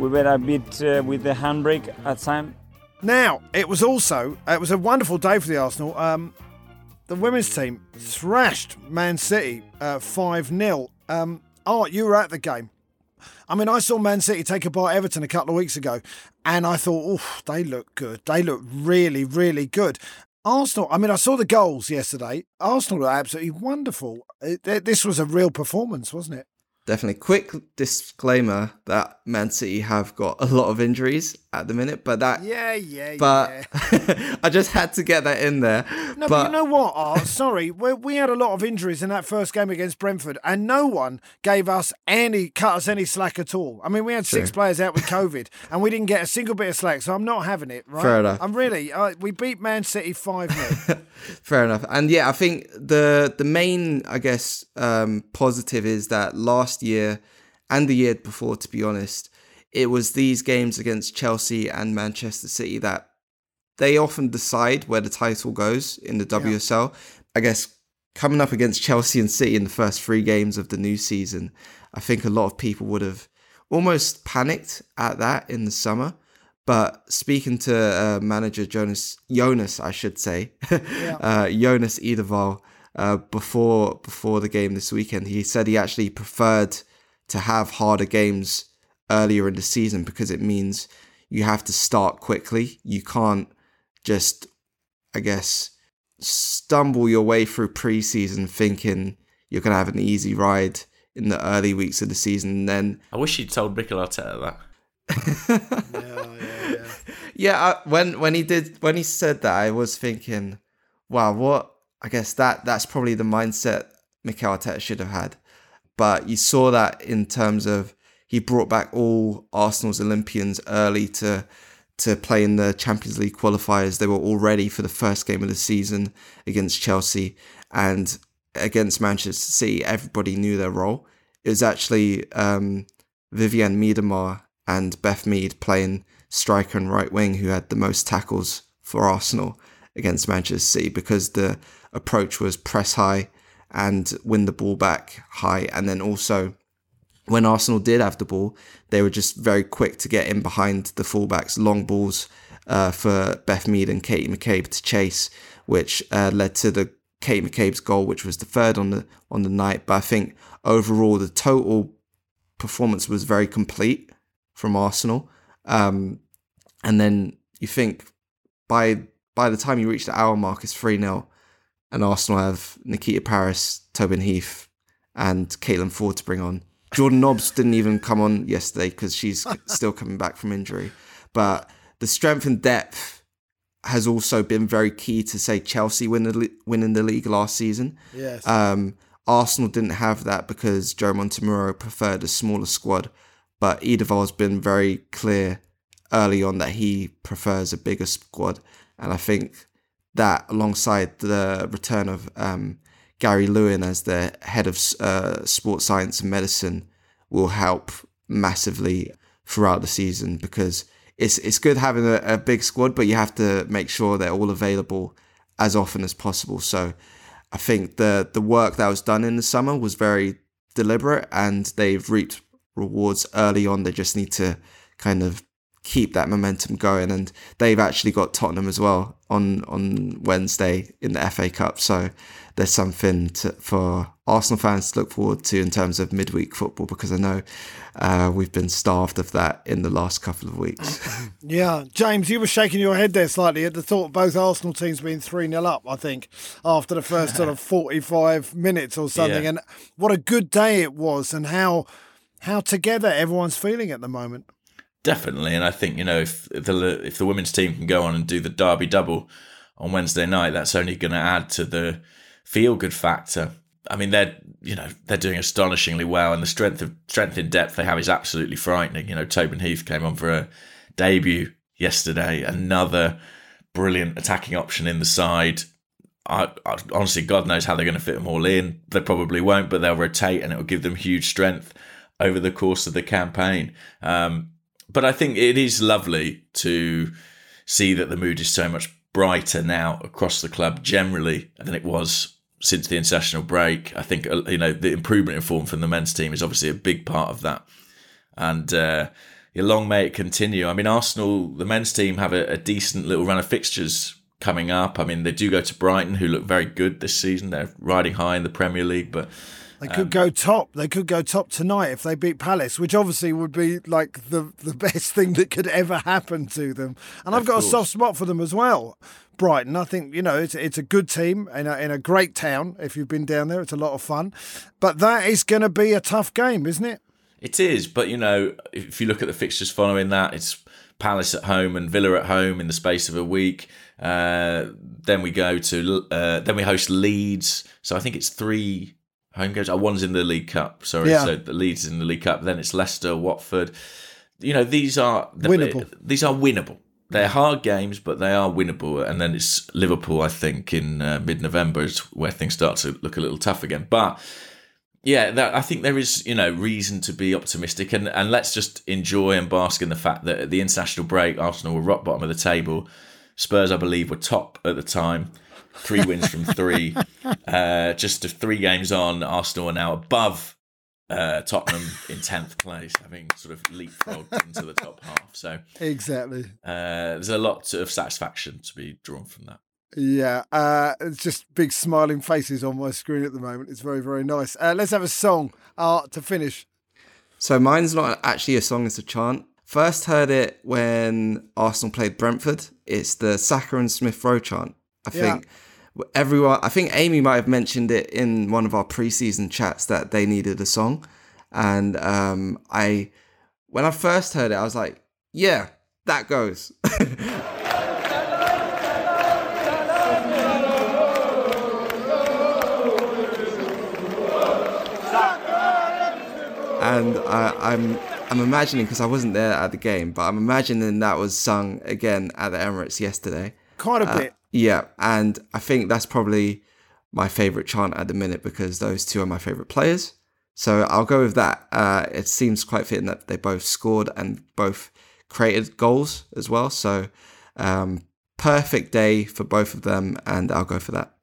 We were a bit uh, with the handbrake at time. Now, it was also it was a wonderful day for the Arsenal. Um, the women's team thrashed Man City five 0 Um, Art, you were at the game. I mean, I saw Man City take a bite Everton a couple of weeks ago, and I thought, oh, they look good. They look really, really good. Arsenal. I mean, I saw the goals yesterday. Arsenal were absolutely wonderful. It, it- this was a real performance, wasn't it? Definitely. Quick disclaimer that Man City have got a lot of injuries at the minute, but that Yeah, yeah, but yeah. [LAUGHS] I just had to get that in there. No, but, you know what, Art? [LAUGHS] Sorry, we, we had a lot of injuries in that first game against Brentford, and no one gave us any, cut us any slack at all. I mean, we had six players out with [LAUGHS] COVID, and we didn't get a single bit of slack, so I'm not having it, right? Fair enough. I'm really, uh, we beat Man City 5 0. Fair enough. And yeah, I think the the main, I guess, um, positive is that last year and the year before, to be honest, it was these games against Chelsea and Manchester City that they often decide where the title goes in the WSL. I guess coming up against Chelsea and City in the first three games of the new season, I think a lot of people would have almost panicked at that in the summer. But speaking to uh, manager Jonas, Jonas, I should say, [LAUGHS] uh, Jonas Eidevall, uh, before before the game this weekend, he said he actually preferred to have harder games earlier in the season because it means you have to start quickly. You can't just, I guess, stumble your way through preseason thinking you're gonna have an easy ride in the early weeks of the season, and then I wish you'd told Mikel Arteta that. [LAUGHS] yeah, yeah. I, when when he did when he said that, I was thinking, wow, what? I guess that that's probably the mindset Mikel Arteta should have had. But you saw that in terms of he brought back all Arsenal's Olympians early to to play in the Champions League qualifiers. They were all ready for the first game of the season against Chelsea and against Manchester City. Everybody knew their role. It was actually um, Vivianne Miedema and Beth Mead playing striker and right wing who had the most tackles for Arsenal against Manchester City because the approach was press high and win the ball back high and then also when Arsenal did have the ball, they were just very quick to get in behind the fullbacks, long balls uh, for Beth Mead and Katie McCabe to chase, which uh, led to the Katie McCabe's goal, which was the third on the on the night. But I think overall the total performance was very complete from Arsenal. Um, and then you think by by the time you reach the hour mark, it's 3 0. And Arsenal have Nikita Parris, Tobin Heath, and Caitlin Foord to bring on. Jordan Nobbs didn't even come on yesterday because she's still coming back from injury. But the strength and depth has also been very key to say Chelsea win the, winning the league last season. Yes. Um, Arsenal didn't have that because Joe Montemurro preferred a smaller squad, but Eidevall has been very clear early on that he prefers a bigger squad, and I think that alongside the return of um, Gary Lewin as the head of uh, sports science and medicine will help massively throughout the season because it's it's good having a, a big squad, but you have to make sure they're all available as often as possible. So I think the the work that was done in the summer was very deliberate and they've reaped rewards early on. They just need to kind of keep that momentum going. And they've actually got Tottenham as well on on Wednesday in the FA Cup. So there's something to, for Arsenal fans to look forward to in terms of midweek football because I know uh, we've been starved of that in the last couple of weeks. [LAUGHS] yeah, James, you were shaking your head there slightly at the thought of both Arsenal teams being 3 0 up, I think, after the first sort of [LAUGHS] 45 minutes or something. Yeah. And what a good day it was and how how together everyone's feeling at the moment. Definitely, and I think you know if the if the women's team can go on and do the Derby double on Wednesday night, that's only going to add to the feel good factor. I mean, they're you know they're doing astonishingly well, and the strength of strength in depth they have is absolutely frightening. You know, Tobin Heath came on for a debut yesterday, another brilliant attacking option in the side. I, I, honestly, God knows how they're going to fit them all in. They probably won't, but they'll rotate, and it will give them huge strength over the course of the campaign. Um, but I think it is lovely to see that the mood is so much brighter now across the club generally than it was since the international break. I think uh, you know the improvement in form from the men's team is obviously a big part of that, and uh, long may it continue. I mean, Arsenal, the men's team have a, a, decent little run of fixtures coming up. I mean, they do go to Brighton, who look very good this season. They're riding high in the Premier League, but they could um, go top. They could go top tonight if they beat Palace, which obviously would be like the the [LAUGHS] best thing that could ever happen to them. And I've got course. a soft spot for them as well. Brighton, I think you know it's it's a good team in a, in a great town. If you've been down there, it's a lot of fun. But that is going to be a tough game, isn't it? It is, but you know, if you look at the fixtures following that, it's Palace at home and Villa at home in the space of a week. Uh, then we go to uh, then we host Leeds. So I think it's three home games. Oh, one's in the League Cup. Sorry, yeah. so the Leeds in the League Cup. Then it's Leicester, Watford. You know, these are winnable. These are winnable. They're hard games, but they are winnable. And then it's Liverpool, I think, in uh, mid-November is where things start to look a little tough again. But yeah, that, I think there is you know reason to be optimistic, and and let's just enjoy and bask in the fact that at the international break, Arsenal were rock bottom of the table. Spurs, I believe, were top at the time three wins from three. [LAUGHS] Uh, just three games on, Arsenal are now above uh, Tottenham in tenth place, having sort of leapfrogged into the top half. So exactly, uh, there's a lot of satisfaction to be drawn from that. Yeah, uh, it's just big smiling faces on my screen at the moment. It's very very nice. Uh, let's have a song uh, to finish. So mine's not actually a song; it's a chant. First heard it when Arsenal played Brentford. It's the Saka and Smith Rowe chant. I yeah. think everyone i think amy might have mentioned it in one of our preseason chats that they needed a song and um i when i first heard it i was like yeah that goes [LAUGHS] and I, I'm I'm imagining because I wasn't there at the game, but I'm imagining that was sung again at the Emirates yesterday. Quite a uh, bit. Yeah, and I think that's probably my favorite chant at the minute because those two are my favorite players. So I'll go with that. Uh, it seems quite fitting that they both scored and both created goals as well. So um, perfect day for both of them, and I'll go for that.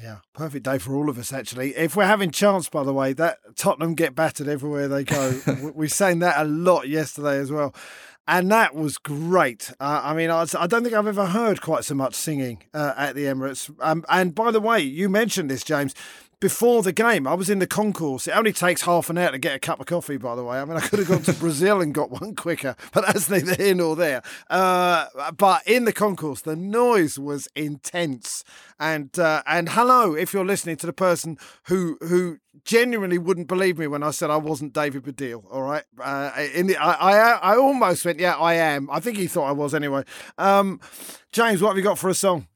Yeah, perfect day for all of us, actually. If we're having chance, by the way, that Tottenham get battered everywhere they go. [LAUGHS] we sang that a lot yesterday as well. And that was great. Uh, I mean, I, I, don't think I've ever heard quite so much singing uh, at the Emirates. Um, and by the way, you mentioned this, James before the game. I was in the concourse. It only takes half an hour to get a cup of coffee, by the way. I mean, I could have gone to [LAUGHS] Brazil and got one quicker, but that's neither here nor there. Uh, but in the concourse, the noise was intense. And uh, and hello, if you're listening to the person who who genuinely wouldn't believe me when I said I wasn't David Baddiel. All right, uh, in the I, I I almost went, yeah, I am. I think he thought I was anyway. Um, James, what have you got for a song?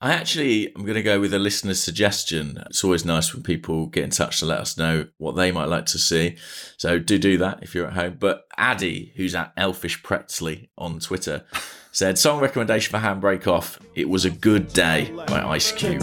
I actually am going to go with a listener's suggestion. It's always nice when people get in touch to let us know what they might like to see. So do do that if you're at home. But Addy, who's at Elfish Pretzley on Twitter, said song recommendation for Handbrake Off. It was a good day by Ice Cube.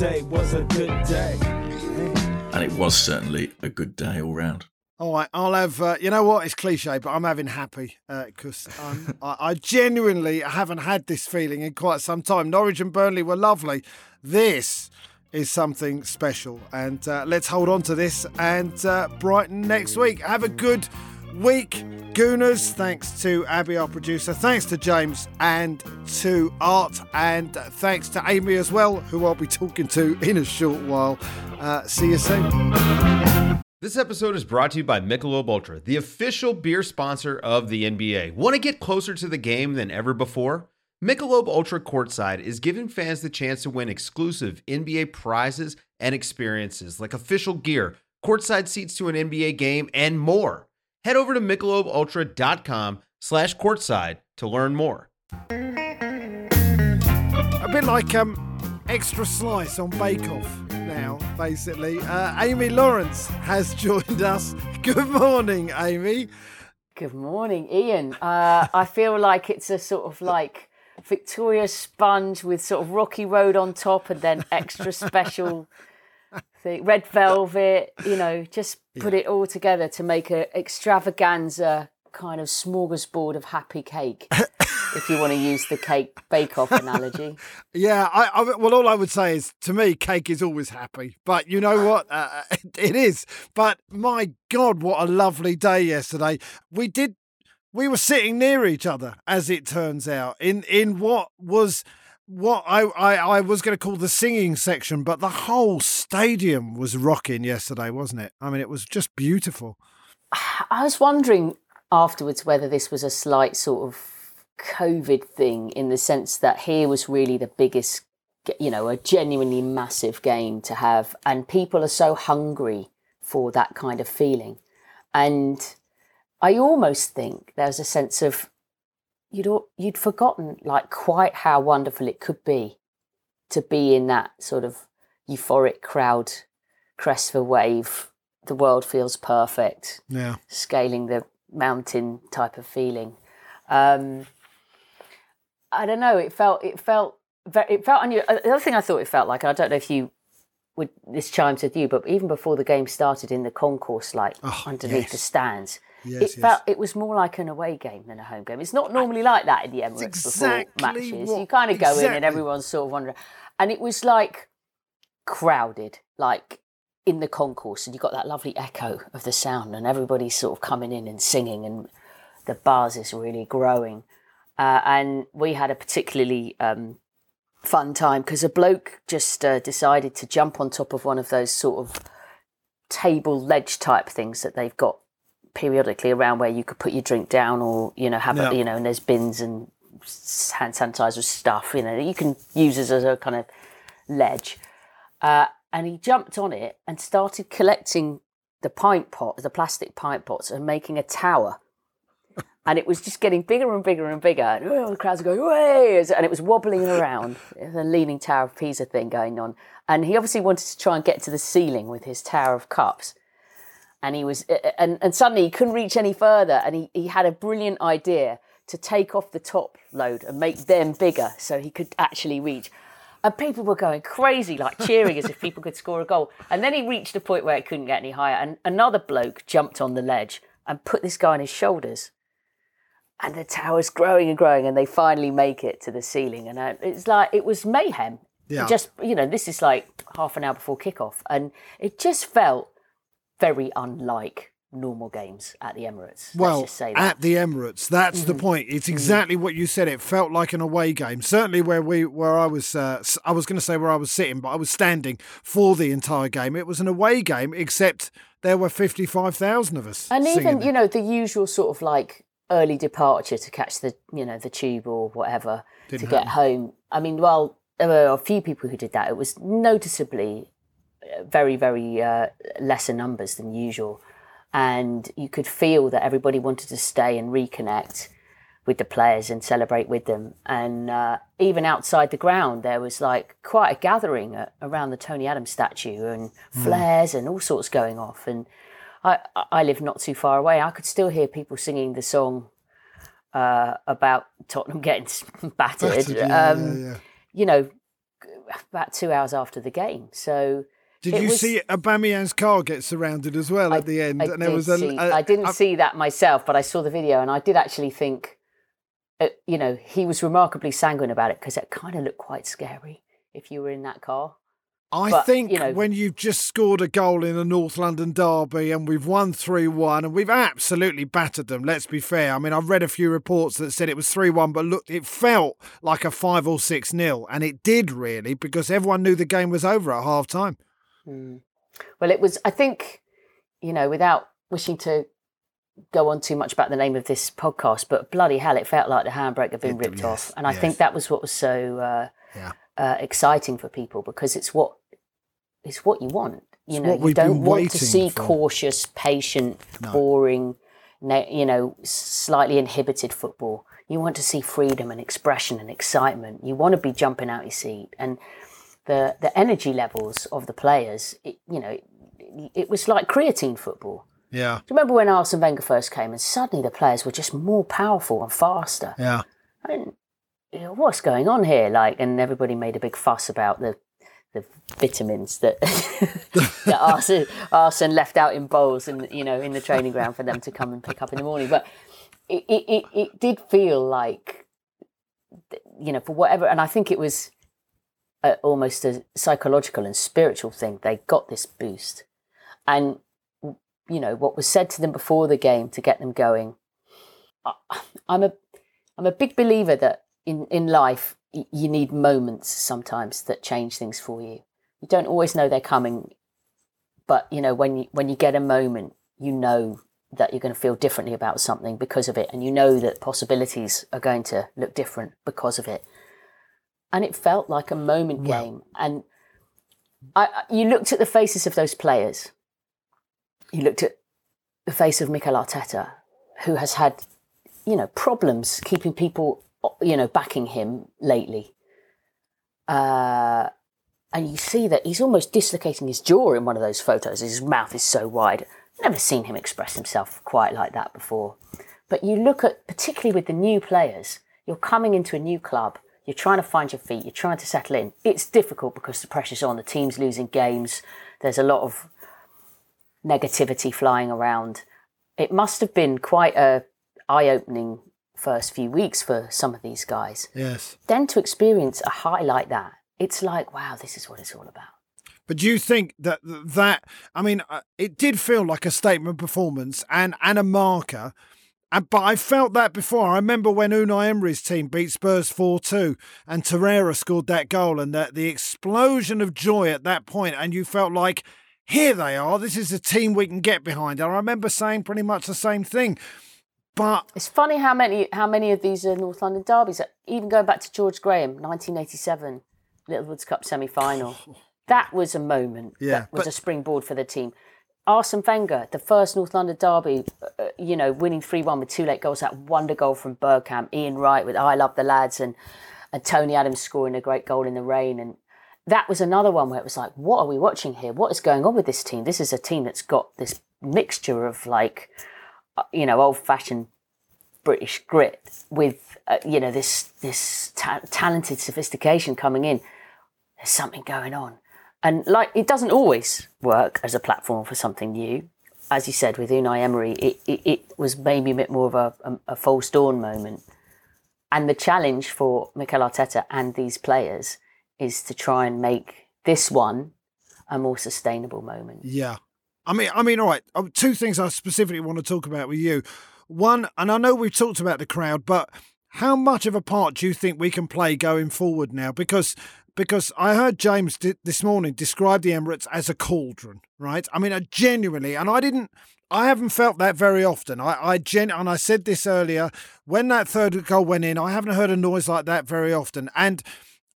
And it was certainly a good day all round. All right, I'll have. Uh, you know what? It's cliche, but I'm having happy because uh, I, I genuinely haven't had this feeling in quite some time. Norwich and Burnley were lovely. This is something special, and uh, let's hold on to this and uh, Brighton next week. Have a good week, Gooners. Thanks to Abby, our producer. Thanks to James and to Art, and thanks to Amy as well, who I'll be talking to in a short while. Uh, see you soon. This episode is brought to you by Michelob Ultra, the official beer sponsor of the NBA. Want to get closer to the game than ever before? Michelob Ultra Courtside is giving fans the chance to win exclusive NBA prizes and experiences like official gear, courtside seats to an NBA game, and more. Head over to michelobultra.com slash courtside to learn more. A bit like um, extra slice on Bake Off now, basically. Uh, Amy Lawrence has [LAUGHS] joined us. Good morning, Amy. Good morning, Ian. Uh, I feel like it's a sort of like Victoria sponge with sort of rocky road on top and then extra special red velvet, you know, just put yeah. it all together to make an extravaganza kind of smorgasbord of happy cake. if you want to use the cake bake off analogy. [LAUGHS] yeah, I, I, well, all I would say is to me, cake is always happy. But you know what? Uh, [LAUGHS] it is. But my God, what a lovely day yesterday. We did. We were sitting near each other, as it turns out, in in what was what I, I, I was going to call the singing section, but the whole stadium was rocking yesterday, wasn't it? I mean, it was just beautiful. I was wondering afterwards whether this was a slight sort of COVID thing in the sense that here was really the biggest, you know, a genuinely massive game to have, and people are so hungry for that kind of feeling. And I almost think there's a sense of you'd you'd forgotten like quite how wonderful it could be to be in that sort of euphoric crowd, crest of a wave. The world feels perfect. Yeah, scaling the mountain type of feeling. Um, I don't know. It felt it felt it felt unusual. Uh, the other thing I thought it felt like, I don't know if you would this chimes with you, but even before the game started in the concourse, like oh, underneath yes. the stands, yes, it yes. felt it was more like an away game than a home game. It's not normally like that in the Emirates exactly before matches. What, you kind of go exactly. in and everyone's sort of wondering, and it was like crowded, like in the concourse, and you got that lovely echo of the sound, and everybody's sort of coming in and singing, and the buzz is really growing. Uh, and we had a particularly um, fun time because a bloke just uh, decided to jump on top of one of those sort of table ledge type things that they've got periodically around where you could put your drink down or you know have yeah. a, you know and there's bins and hand sanitizer stuff you know you can use as a kind of ledge uh, and he jumped on it and started collecting the pint pot the plastic pint pots and making a tower [LAUGHS] and it was just getting bigger and bigger and bigger. And oh, the crowds were going, way, and it was wobbling around. [LAUGHS] the Leaning Tower of Pisa thing going on. And he obviously wanted to try and get to the ceiling with his Tower of Cups. And he was, and, and suddenly he couldn't reach any further. And he, he had a brilliant idea to take off the top load and make them bigger so he could actually reach. And people were going crazy, like cheering as if people could score a goal. And then he reached a point where it couldn't get any higher. And another bloke jumped on the ledge and put this guy on his shoulders and the tower's growing and growing, and they finally make it to the ceiling. And uh, it's like it was mayhem Yeah. Just you know, this is like half an hour before kickoff, and it just felt very unlike normal games at the Emirates. Well, Let's just say that. Mm-hmm. at the Emirates, that's the point. It's exactly what you said. It felt like an away game. Certainly, where we, where I was, uh, I was going to say where I was sitting, but I was standing for the entire game. It was an away game, except there were fifty-five thousand of us. and even you know the usual sort of like early departure to catch the you know the tube or whatever Didn't to get home. I mean, well, there were a few people who did that. It was noticeably very very uh, lesser numbers than usual, and you could feel that everybody wanted to stay and reconnect with the players and celebrate with them. And uh, even outside the ground, there was like quite a gathering around the Tony Adams statue and flares and all sorts going off. And I, I live not too far away. I could still hear people singing the song uh, about Tottenham getting [LAUGHS] battered. Battered, yeah, um, yeah, yeah. You know, about two hours after the game. So Did it you was- see Aubameyang's car get surrounded as well at the end? I and there was a, see- a- I didn't a- see that myself, but I saw the video and I did actually think, uh, you know, he was remarkably sanguine about it because it kind of looked quite scary if you were in that car. I But, think you know- when you've just scored a goal in a North London derby and we've won 3 1 and we've absolutely battered them, let's be fair. I mean, I've read a few reports that said it was 3 1, but look, it felt like a 5 or 6 nil, And it did really because everyone knew the game was over at half time. Mm. Well, it was, I think, you know, without wishing to go on too much about the name of this podcast, but bloody hell, it felt like the handbrake had been It- ripped yes, off. And I think that was what was so uh, Yeah. uh, exciting for people because it's what it's what you want. You It's know, you don't want to see for. cautious, patient, No. boring, you know, slightly inhibited football. You want to see freedom and expression and excitement. You want to be jumping out your seat and the the energy levels of the players. It, you know, it, it was like creatine football. Yeah. Do you remember when Arsene Wenger first came and suddenly the players were just more powerful and faster? Yeah. I mean, you know, what's going on here? Like, and everybody made a big fuss about the the vitamins that [LAUGHS] that Arsene, Arsene left out in bowls and you know in the training ground for them to come and pick up in the morning. But it it, it, it did feel like you know for whatever, and I think it was a, almost a psychological and spiritual thing. They got this boost, and you know what was said to them before the game to get them going. I- I'm a I'm a big believer that in in life you need moments sometimes that change things for you. You don't always know they're coming, but you know when you when you get a moment, you know that you're going to feel differently about something because of it, and you know that possibilities are going to look different because of it. And it felt like a moment game, and I, I- you looked at the faces of those players. You looked at the face of Mikel Arteta, who has had, you know, problems keeping people, you know, backing him lately. Uh, and you see that he's almost dislocating his jaw in one of those photos. His mouth is so wide. Never seen him express himself quite like that before. But you look at, particularly with the new players, you're coming into a new club, you're trying to find your feet, you're trying to settle in. It's difficult because the pressure's on, the team's losing games, there's a lot of negativity flying around. It must have been quite a eye-opening first few weeks for some of these guys. Yes. Then to experience a high like that, it's like, wow, this is what it's all about. But do you think that that I mean, uh, it did feel like a statement performance and and a marker. And, but I felt that before. I remember when Unai Emery's team beat Spurs 4 2 and Torreira scored that goal and the, the explosion of joy at that point, And you felt like, here they are. This is a team we can get behind. And I remember saying pretty much the same thing. But It's funny how many how many of these are North London derbies. Even going back to George Graham, 1987, Littlewoods Cup semi-final. [SIGHS] That was a moment. Yeah, that was but- a springboard for the team. Arsene Wenger, the first North London derby, uh, you know, winning 3 1 with two late goals, that wonder goal from Bergkamp, Ian Wright with I Love the Lads, and, and Tony Adams scoring a great goal in the rain. And that was another one where it was like, what are we watching here? What is going on with this team? This is a team that's got this mixture of like, uh, you know, old fashioned British grit with, uh, you know, this, this ta- talented sophistication coming in. There's something going on. And like it doesn't always work as a platform for something new. As you said with Unai Emery, it, it, it was maybe a bit more of a, a, a false dawn moment. And the challenge for Mikel Arteta and these players is to try and make this one a more sustainable moment. Yeah. I mean, I mean, all right. uh, Two things I specifically want to talk about with you. One, and I know we've talked about the crowd, but how much of a part do you think we can play going forward now? Because because I heard James this morning describe the Emirates as a cauldron, right? I mean, I genuinely, and I didn't, I haven't felt that very often. I, I gen, and I said this earlier when that third goal went in. I haven't heard a noise like that very often, and.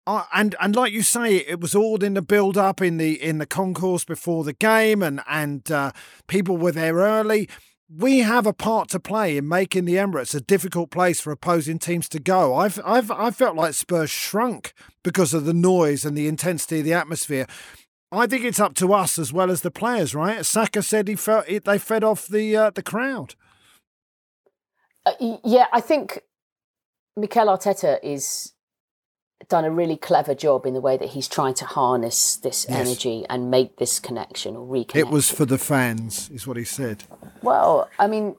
Uh, and and like you say, it was all in the build up in the in the concourse before the game, and and uh, people were there early. We have a part to play in making the Emirates a difficult place for opposing teams to go. I've I've I felt like Spurs shrunk because of the noise and the intensity of the atmosphere. I think it's up to us as well as the players, right? Saka said he felt it, they fed off the uh, the crowd. Uh, yeah, I think Mikel Arteta is done a really clever job in the way that he's trying to harness this Yes. energy and make this connection or reconnect. It was for the fans, is what he said. Well, I mean,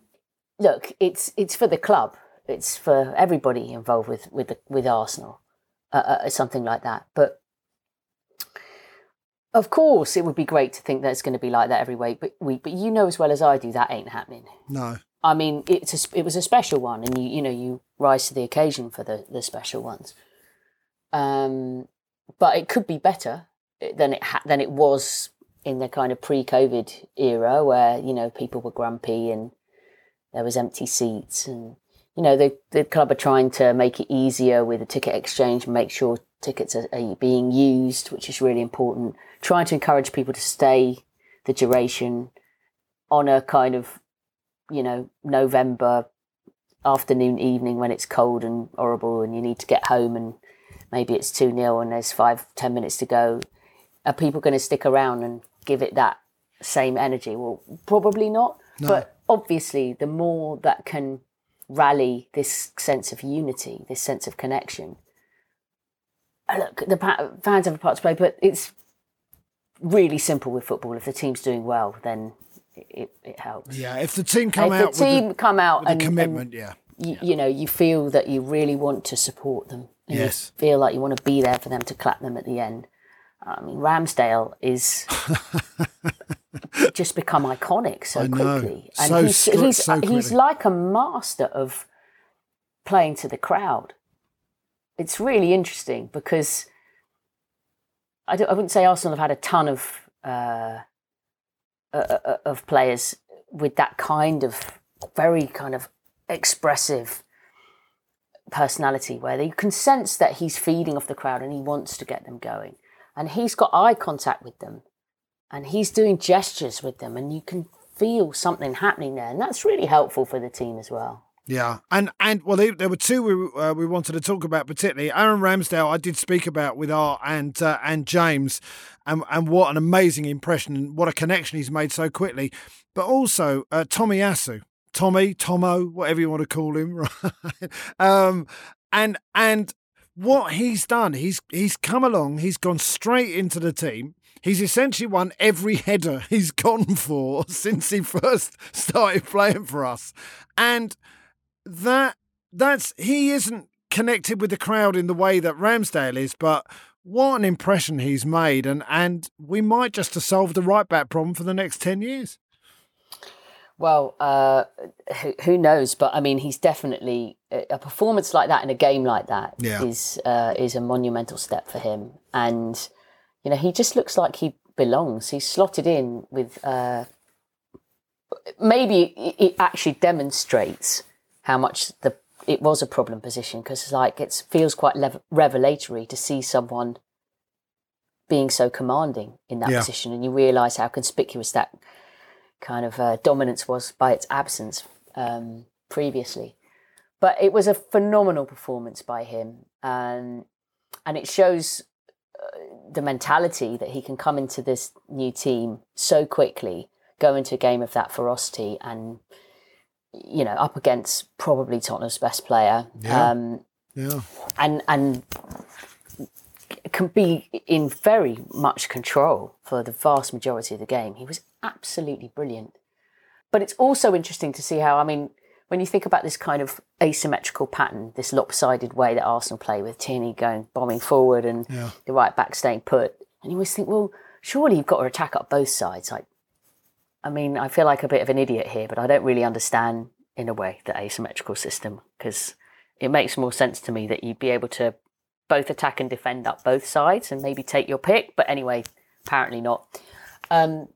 look, it's it's for the club. It's for everybody involved with with the, with Arsenal, uh, uh, something like that. But of course, it would be great to think that it's going to be like that every week. But week, but you know as well as I do that ain't happening. No. I mean, it's a, it was a special one, and you you know you rise to the occasion for the the special ones. Um, but it could be better than it ha- than it was in the kind of pre-COVID era, where you know people were grumpy and there was empty seats, and you know the the club are trying to make it easier with the ticket exchange, and make sure tickets are, are being used, which is really important. Trying to encourage people to stay the duration on a kind of you know November afternoon, evening when it's cold and horrible, and you need to get home, and maybe it's two 0 and there's five ten minutes to go. Are people going to stick around and give it that same energy? Well, probably not. No. But obviously, the more that can rally this sense of unity, this sense of connection. Look, the fans have a part to play, but it's really simple with football. If the team's doing well, then it, it, helps. Yeah, if the team come out the team the- come out and commitment, and yeah. you, you know, you feel that you really want to support them. And Yes. You feel like you want to be there for them to clap them at the end. I mean, Ramsdale is [LAUGHS] just become iconic so quickly, and So he's he's so he's like a master of playing to the crowd. It's really interesting because I, don't, I wouldn't say Arsenal have had a ton of uh, uh, uh, of players with that kind of very kind of expressive personality where you can sense that he's feeding off the crowd and he wants to get them going and he's got eye contact with them and he's doing gestures with them and you can feel something happening there and that's really helpful for the team as well Yeah, and and well, they, there were two we uh, we wanted to talk about particularly. Aaron Ramsdale, I did speak about with Art and uh, and James, and and what an amazing impression and what a connection he's made so quickly. But also uh, Tomiyasu, Tommy, Tomo, whatever you want to call him, [LAUGHS] right? um, and and what he's done, he's he's come along, he's gone straight into the team. He's essentially won every header [LAUGHS] he's gone for since he first [LAUGHS] started playing for us, and that that's he isn't connected with the crowd in the way that Ramsdale is, but what an impression he's made, and and we might just have solved the right back problem for the next ten years. Well, uh, who, who knows? But I mean, he's definitely a performance like that in a game like that is Yeah. uh, is a monumental step for him. And you know, he just looks like he belongs. He's slotted in with. Uh, maybe it it actually demonstrates how much the it was a problem position because like it feels quite lev- revelatory to see someone being so commanding in that Yeah. position, and you realise how conspicuous that kind of uh, dominance was by its absence um, previously. But it was a phenomenal performance by him, and and it shows uh, the mentality that he can come into this new team so quickly, go into a game of that ferocity, and you know up against probably Tottenham's best player, Yeah. um, Yeah, and and can be in very much control for the vast majority of the game. He was absolutely brilliant. But it's also interesting to see how, I mean, when you think about this kind of asymmetrical pattern, this lopsided way that Arsenal play with Tierney going bombing forward and Yeah. the right back staying put, and you always think, well, surely you've got to attack up both sides. Like, I mean, I feel like a bit of an idiot here, but I don't really understand in a way the asymmetrical system because it makes more sense to me that you'd be able to both attack and defend up both sides and maybe take your pick. But anyway, apparently not. Um,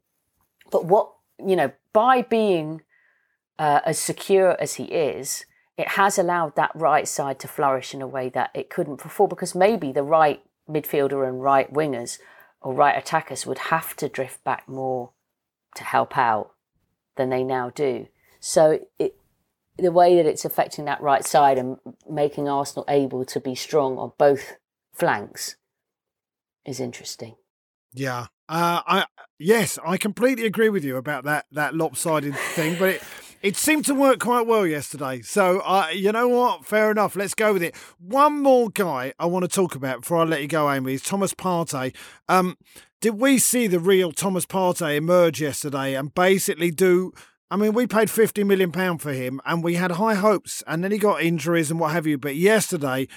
but what you know, by being uh, as secure as he is, it has allowed that right side to flourish in a way that it couldn't before. Because maybe the right midfielder and right wingers or right attackers would have to drift back more to help out than they now do. So it, the way that it's affecting that right side and making Arsenal able to be strong on both flanks is interesting. Yeah. Uh, I yes, I completely agree with you about that that lopsided thing, but it it seemed to work quite well yesterday. So, uh, you know what? Fair enough. Let's go with it. One more guy I want to talk about before I let you go, Amy, is Thomas Partey. Um, did we see the real Thomas Partey emerge yesterday and basically do? I mean, we paid fifty million pound for him, and we had high hopes, and then he got injuries and what have you. But yesterday,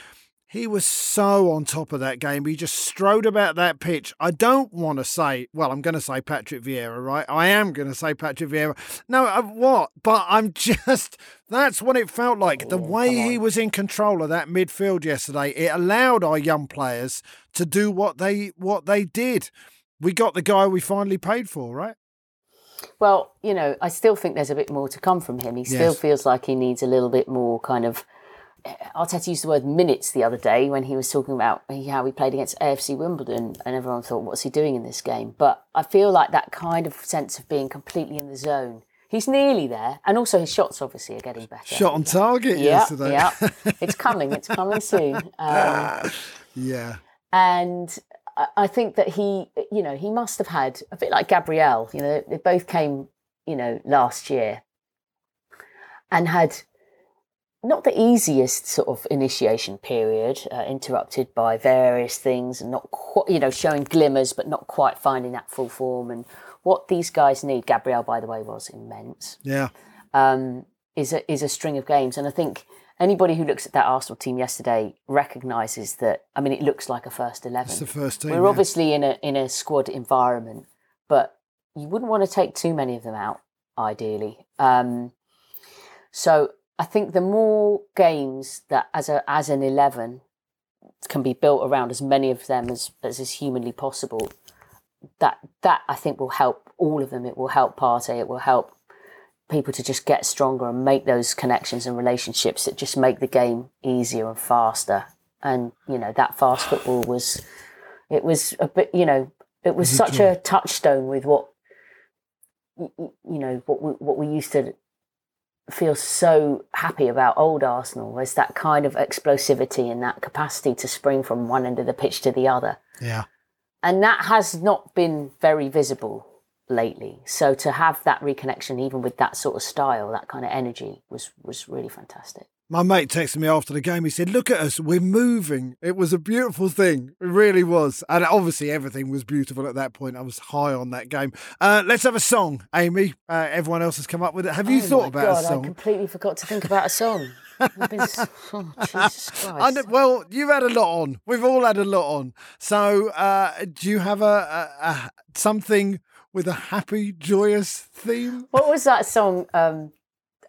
he was so on top of that game. He just strode about that pitch. I don't want to say, well, I'm going to say Patrick Vieira, right? I am going to say Patrick Vieira. No, uh, what? But I'm [LAUGHS] just, that's what it felt like. the way he was in control of that midfield yesterday, it allowed our young players to do what they what they did. We got the guy we finally paid for, right? Well, you know, I still think there's a bit more to come from him. He still Yes. feels like he needs a little bit more kind of. Arteta used the word minutes the other day when he was talking about how he played against AFC Wimbledon, and everyone thought, "What's he doing in this game?" But I feel like that kind of sense of being completely in the zone. He's nearly there, and also his shots obviously are getting better. Shot on target yeah, yesterday. yeah, [LAUGHS] it's coming. It's coming soon. Um, yeah. and I- I think that he, you know, he must have had a bit like Gabriel. You know, they both came, you know, last year, and had not the easiest sort of initiation period, uh, interrupted by various things, and not quite, you know, showing glimmers, but not quite finding that full form. And what these guys need, Gabriel, by the way, was immense Yeah. um, is a is a string of games, and I think anybody who looks at that Arsenal team yesterday recognises that. I mean, it looks like a first eleven. It's the first team. We're yeah. obviously in a in a squad environment, but you wouldn't want to take too many of them out, ideally. Um, so I think the more games that as a as an eleven can be built around as many of them as as is humanly possible, that that I think will help all of them. It will help Partey, It will help people to just get stronger and make those connections and relationships that just make the game easier and faster. And you know that fast football was, it was a bit. You know, it was Was such a touchstone with what you know what we, what we used to feel so happy about old Arsenal was that kind of explosivity and that capacity to spring from one end of the pitch to the other Yeah. and that has not been very visible lately. So to have that reconnection, even with that sort of style, that kind of energy, was was really fantastic. My mate texted me after the game. He said, Look at us, we're moving. It was a beautiful thing. It really was. And obviously, everything was beautiful at that point. I was high on that game. Uh, let's have a song, Amy. Uh, everyone else has come up with it. Have you Oh thought about God, a I song? I completely forgot to think about a song. I've been [LAUGHS] oh, Jesus Christ. I well, you've had a lot on. We've all had a lot on. So, uh, do you have a, a, a something with a happy, joyous theme? What was that song? Um,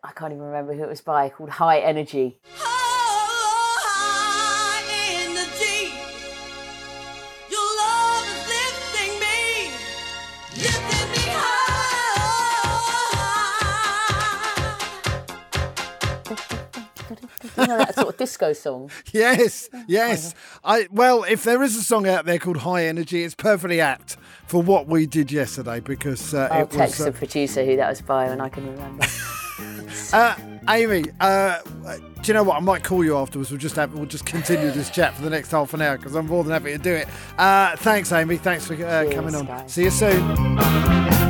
I can't even remember who it was by. Called High Energy. You know that sort of disco song. [LAUGHS] Yes, yes. I well, if there is a song out there called High Energy, it's perfectly apt for what we did yesterday because uh, I'll it text was. the producer who that was by, and I can remember. [LAUGHS] Uh, Amy, uh, do you know what? I might call you afterwards. We'll just have we'll just continue this chat for the next half an hour because I'm more than happy to do it. Uh, thanks, Amy. Thanks for uh, Cheers, coming on. guys. See you soon.